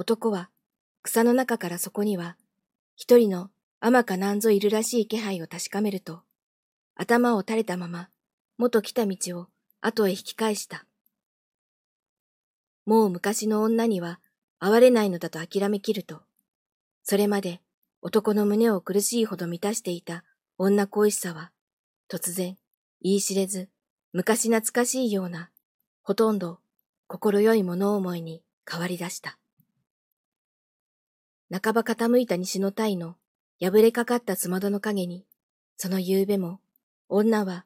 男は草の中からそこには一人の天かなんぞいるらしい気配を確かめると、頭を垂れたまま元来た道を後へ引き返した。もう昔の女には哀れないのだと諦めきると、それまで男の胸を苦しいほど満たしていた女恋しさは、突然、言い知れず、昔懐かしいような、ほとんど心よい物思いに変わり出した。半ば傾いた西の体の破れかかったつまどの影に、その夕べも、女は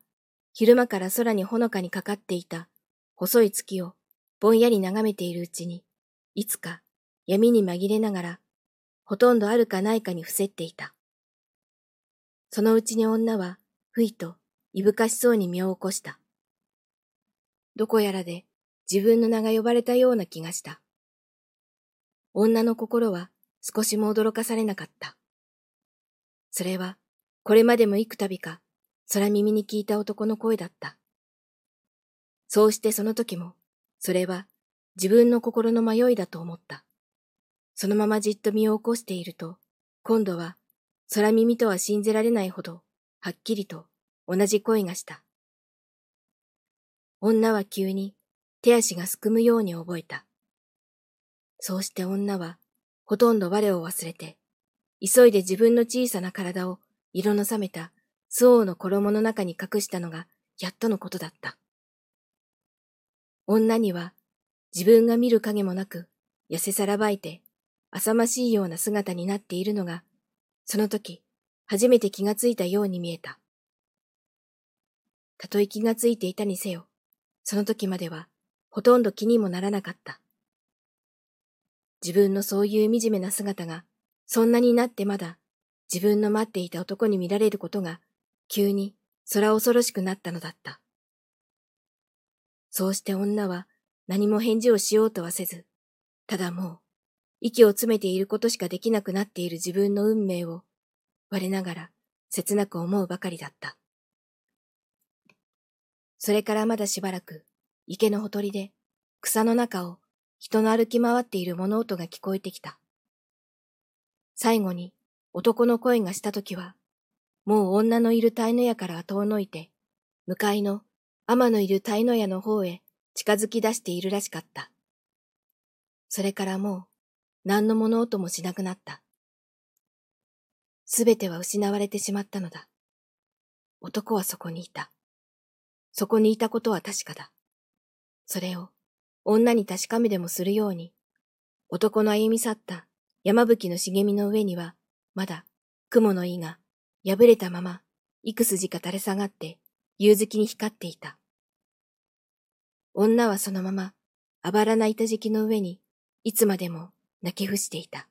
昼間から空にほのかにかかっていた細い月をぼんやり眺めているうちに、いつか闇に紛れながら、ほとんどあるかないかに伏せっていた。そのうちに女は、ふいと、いぶかしそうに身を起こした。どこやらで自分の名が呼ばれたような気がした。女の心は少しも驚かされなかった。それは、これまでも幾度か空耳に聞いた男の声だった。そうしてその時も、それは自分の心の迷いだと思った。そのままじっと身を起こしていると、今度は空耳とは信じられないほど、はっきりと同じ声がした。女は急に手足がすくむように覚えた。そうして女はほとんど我を忘れて、急いで自分の小さな体を色の冷めた周王の衣の中に隠したのがやっとのことだった。女には自分が見る影もなく痩せさらばいて浅ましいような姿になっているのが、その時初めて気がついたように見えた。たとえ気がついていたにせよ、その時まではほとんど気にもならなかった。自分のそういう惨めな姿がそんなになってまだ自分の待っていた男に見られることが急に空恐ろしくなったのだった。そうして女は何も返事をしようとはせず、ただもう息を詰めていることしかできなくなっている自分の運命を我ながら切なく思うばかりだった。それからまだしばらく池のほとりで草の中を人の歩き回っている物音が聞こえてきた。最後に男の声がしたときはもう女のいる鯛の屋から遠のいて、向かいの天のいる鯛の屋の方へ近づき出しているらしかった。それからもう何の物音もしなくなった。すべては失われてしまったのだ。男はそこにいた。そこにいたことは確かだ。それを女に確かめでもするように、男の歩み去った山吹の茂みの上には、まだ雲の意が破れたまま、幾筋か垂れ下がって、夕月に光っていた。女はそのまま、あばらな板敷きの上に、いつまでも泣き伏していた。